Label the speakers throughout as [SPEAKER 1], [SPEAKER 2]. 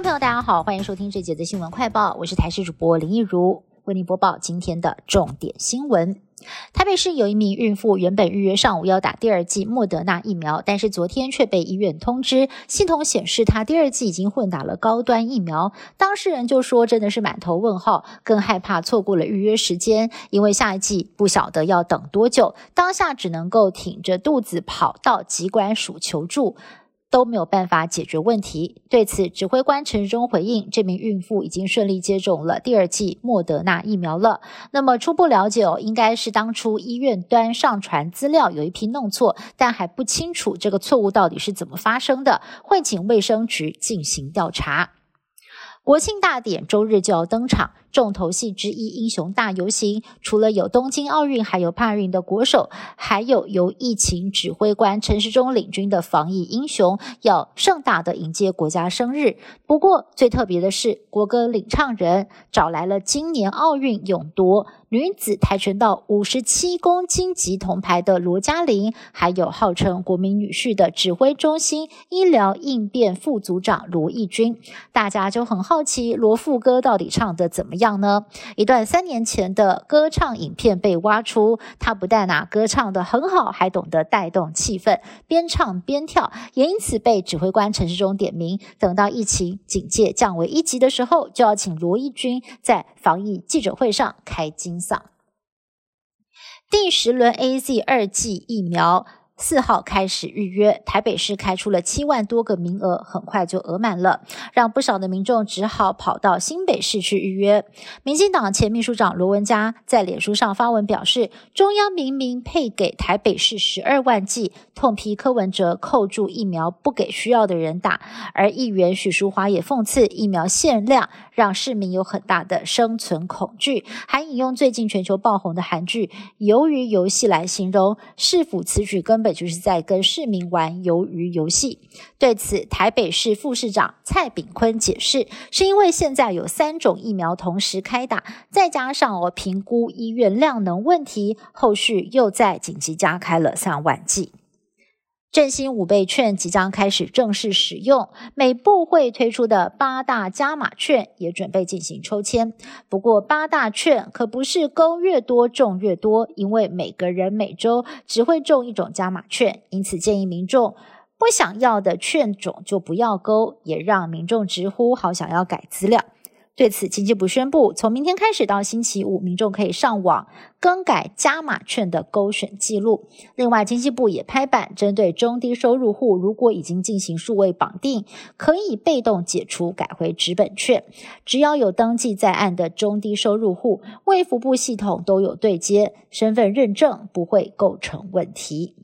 [SPEAKER 1] 众朋友，大家好，欢迎收听这节的新闻快报，我是台视主播林一如，为您播报今天的重点新闻。台北市有一名孕妇，原本预约上午要打第二剂莫德纳疫苗，但是昨天却被医院通知，系统显示她第二剂已经混打了高端疫苗。当事人就说，真的是满头问号，更害怕错过了预约时间，因为下一剂不晓得要等多久，当下只能够挺着肚子跑到疾管署求助。都没有办法解决问题。对此，指挥官陈忠回应：这名孕妇已经顺利接种了第二剂莫德纳疫苗了。那么初步了解哦，应该是当初医院端上传资料有一批弄错，但还不清楚这个错误到底是怎么发生的，会请卫生局进行调查。国庆大典周日就要登场。重头戏之一——英雄大游行，除了有东京奥运，还有帕运的国手，还有由疫情指挥官陈时中领军的防疫英雄，要盛大的迎接国家生日。不过，最特别的是，国歌领唱人找来了今年奥运勇夺女子跆拳道五十七公斤级铜牌的罗嘉玲，还有号称国民女婿的指挥中心医疗应变副组长罗义军。大家就很好奇，罗副歌到底唱的怎么？样呢？一段三年前的歌唱影片被挖出，他不但啊歌唱的很好，还懂得带动气氛，边唱边跳，也因此被指挥官陈世忠点名。等到疫情警戒降为一级的时候，就要请罗义军在防疫记者会上开金嗓。第十轮 A Z 二剂疫苗。四号开始预约，台北市开出了七万多个名额，很快就额满了，让不少的民众只好跑到新北市去预约。民进党前秘书长罗文嘉在脸书上发文表示，中央明明配给台北市十二万剂，痛批柯文哲扣住疫苗不给需要的人打，而议员许淑华也讽刺疫苗限量让市民有很大的生存恐惧，还引用最近全球爆红的韩剧《鱿鱼游戏》来形容市府此举根本。就是在跟市民玩鱿鱼游戏。对此，台北市副市长蔡炳坤解释，是因为现在有三种疫苗同时开打，再加上我评估医院量能问题，后续又在紧急加开了三万剂。振兴五倍券即将开始正式使用，每部会推出的八大加码券也准备进行抽签。不过，八大券可不是勾越多中越多，因为每个人每周只会中一种加码券，因此建议民众不想要的券种就不要勾，也让民众直呼好想要改资料。对此，经济部宣布，从明天开始到星期五，民众可以上网更改加码券的勾选记录。另外，经济部也拍板，针对中低收入户，如果已经进行数位绑定，可以被动解除，改回纸本券。只要有登记在案的中低收入户，卫福部系统都有对接，身份认证不会构成问题。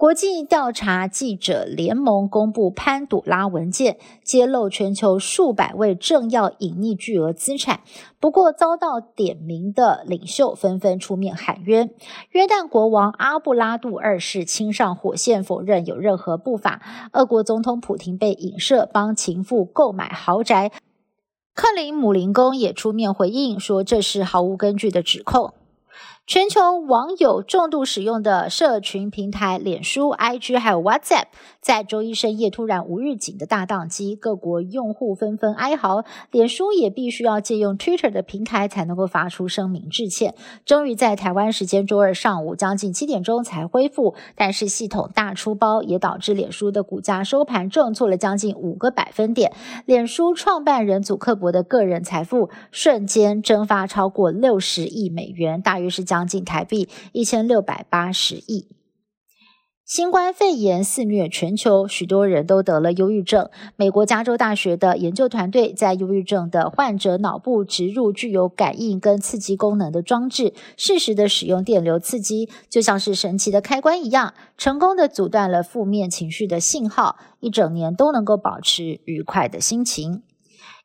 [SPEAKER 1] 国际调查记者联盟公布潘朵拉文件，揭露全球数百位政要隐匿巨额资产。不过，遭到点名的领袖纷纷出面喊冤。约旦国王阿布拉杜二世亲上火线，否认有任何不法。俄国总统普京被影射帮情妇购买豪宅。克林姆林宫也出面回应说，这是毫无根据的指控。全球网友重度使用的社群平台脸书、IG 还有 WhatsApp，在周一深夜突然无预警的大宕机，各国用户纷纷哀嚎，脸书也必须要借用 Twitter 的平台才能够发出声明致歉。终于在台湾时间周二上午将近七点钟才恢复，但是系统大出包也导致脸书的股价收盘重挫了将近五个百分点，脸书创办人祖克伯的个人财富瞬间蒸发超过六十亿美元，大约是将。将近台币一千六百八十亿。新冠肺炎肆虐全球，许多人都得了忧郁症。美国加州大学的研究团队在忧郁症的患者脑部植入具有感应跟刺激功能的装置，适时的使用电流刺激，就像是神奇的开关一样，成功的阻断了负面情绪的信号，一整年都能够保持愉快的心情。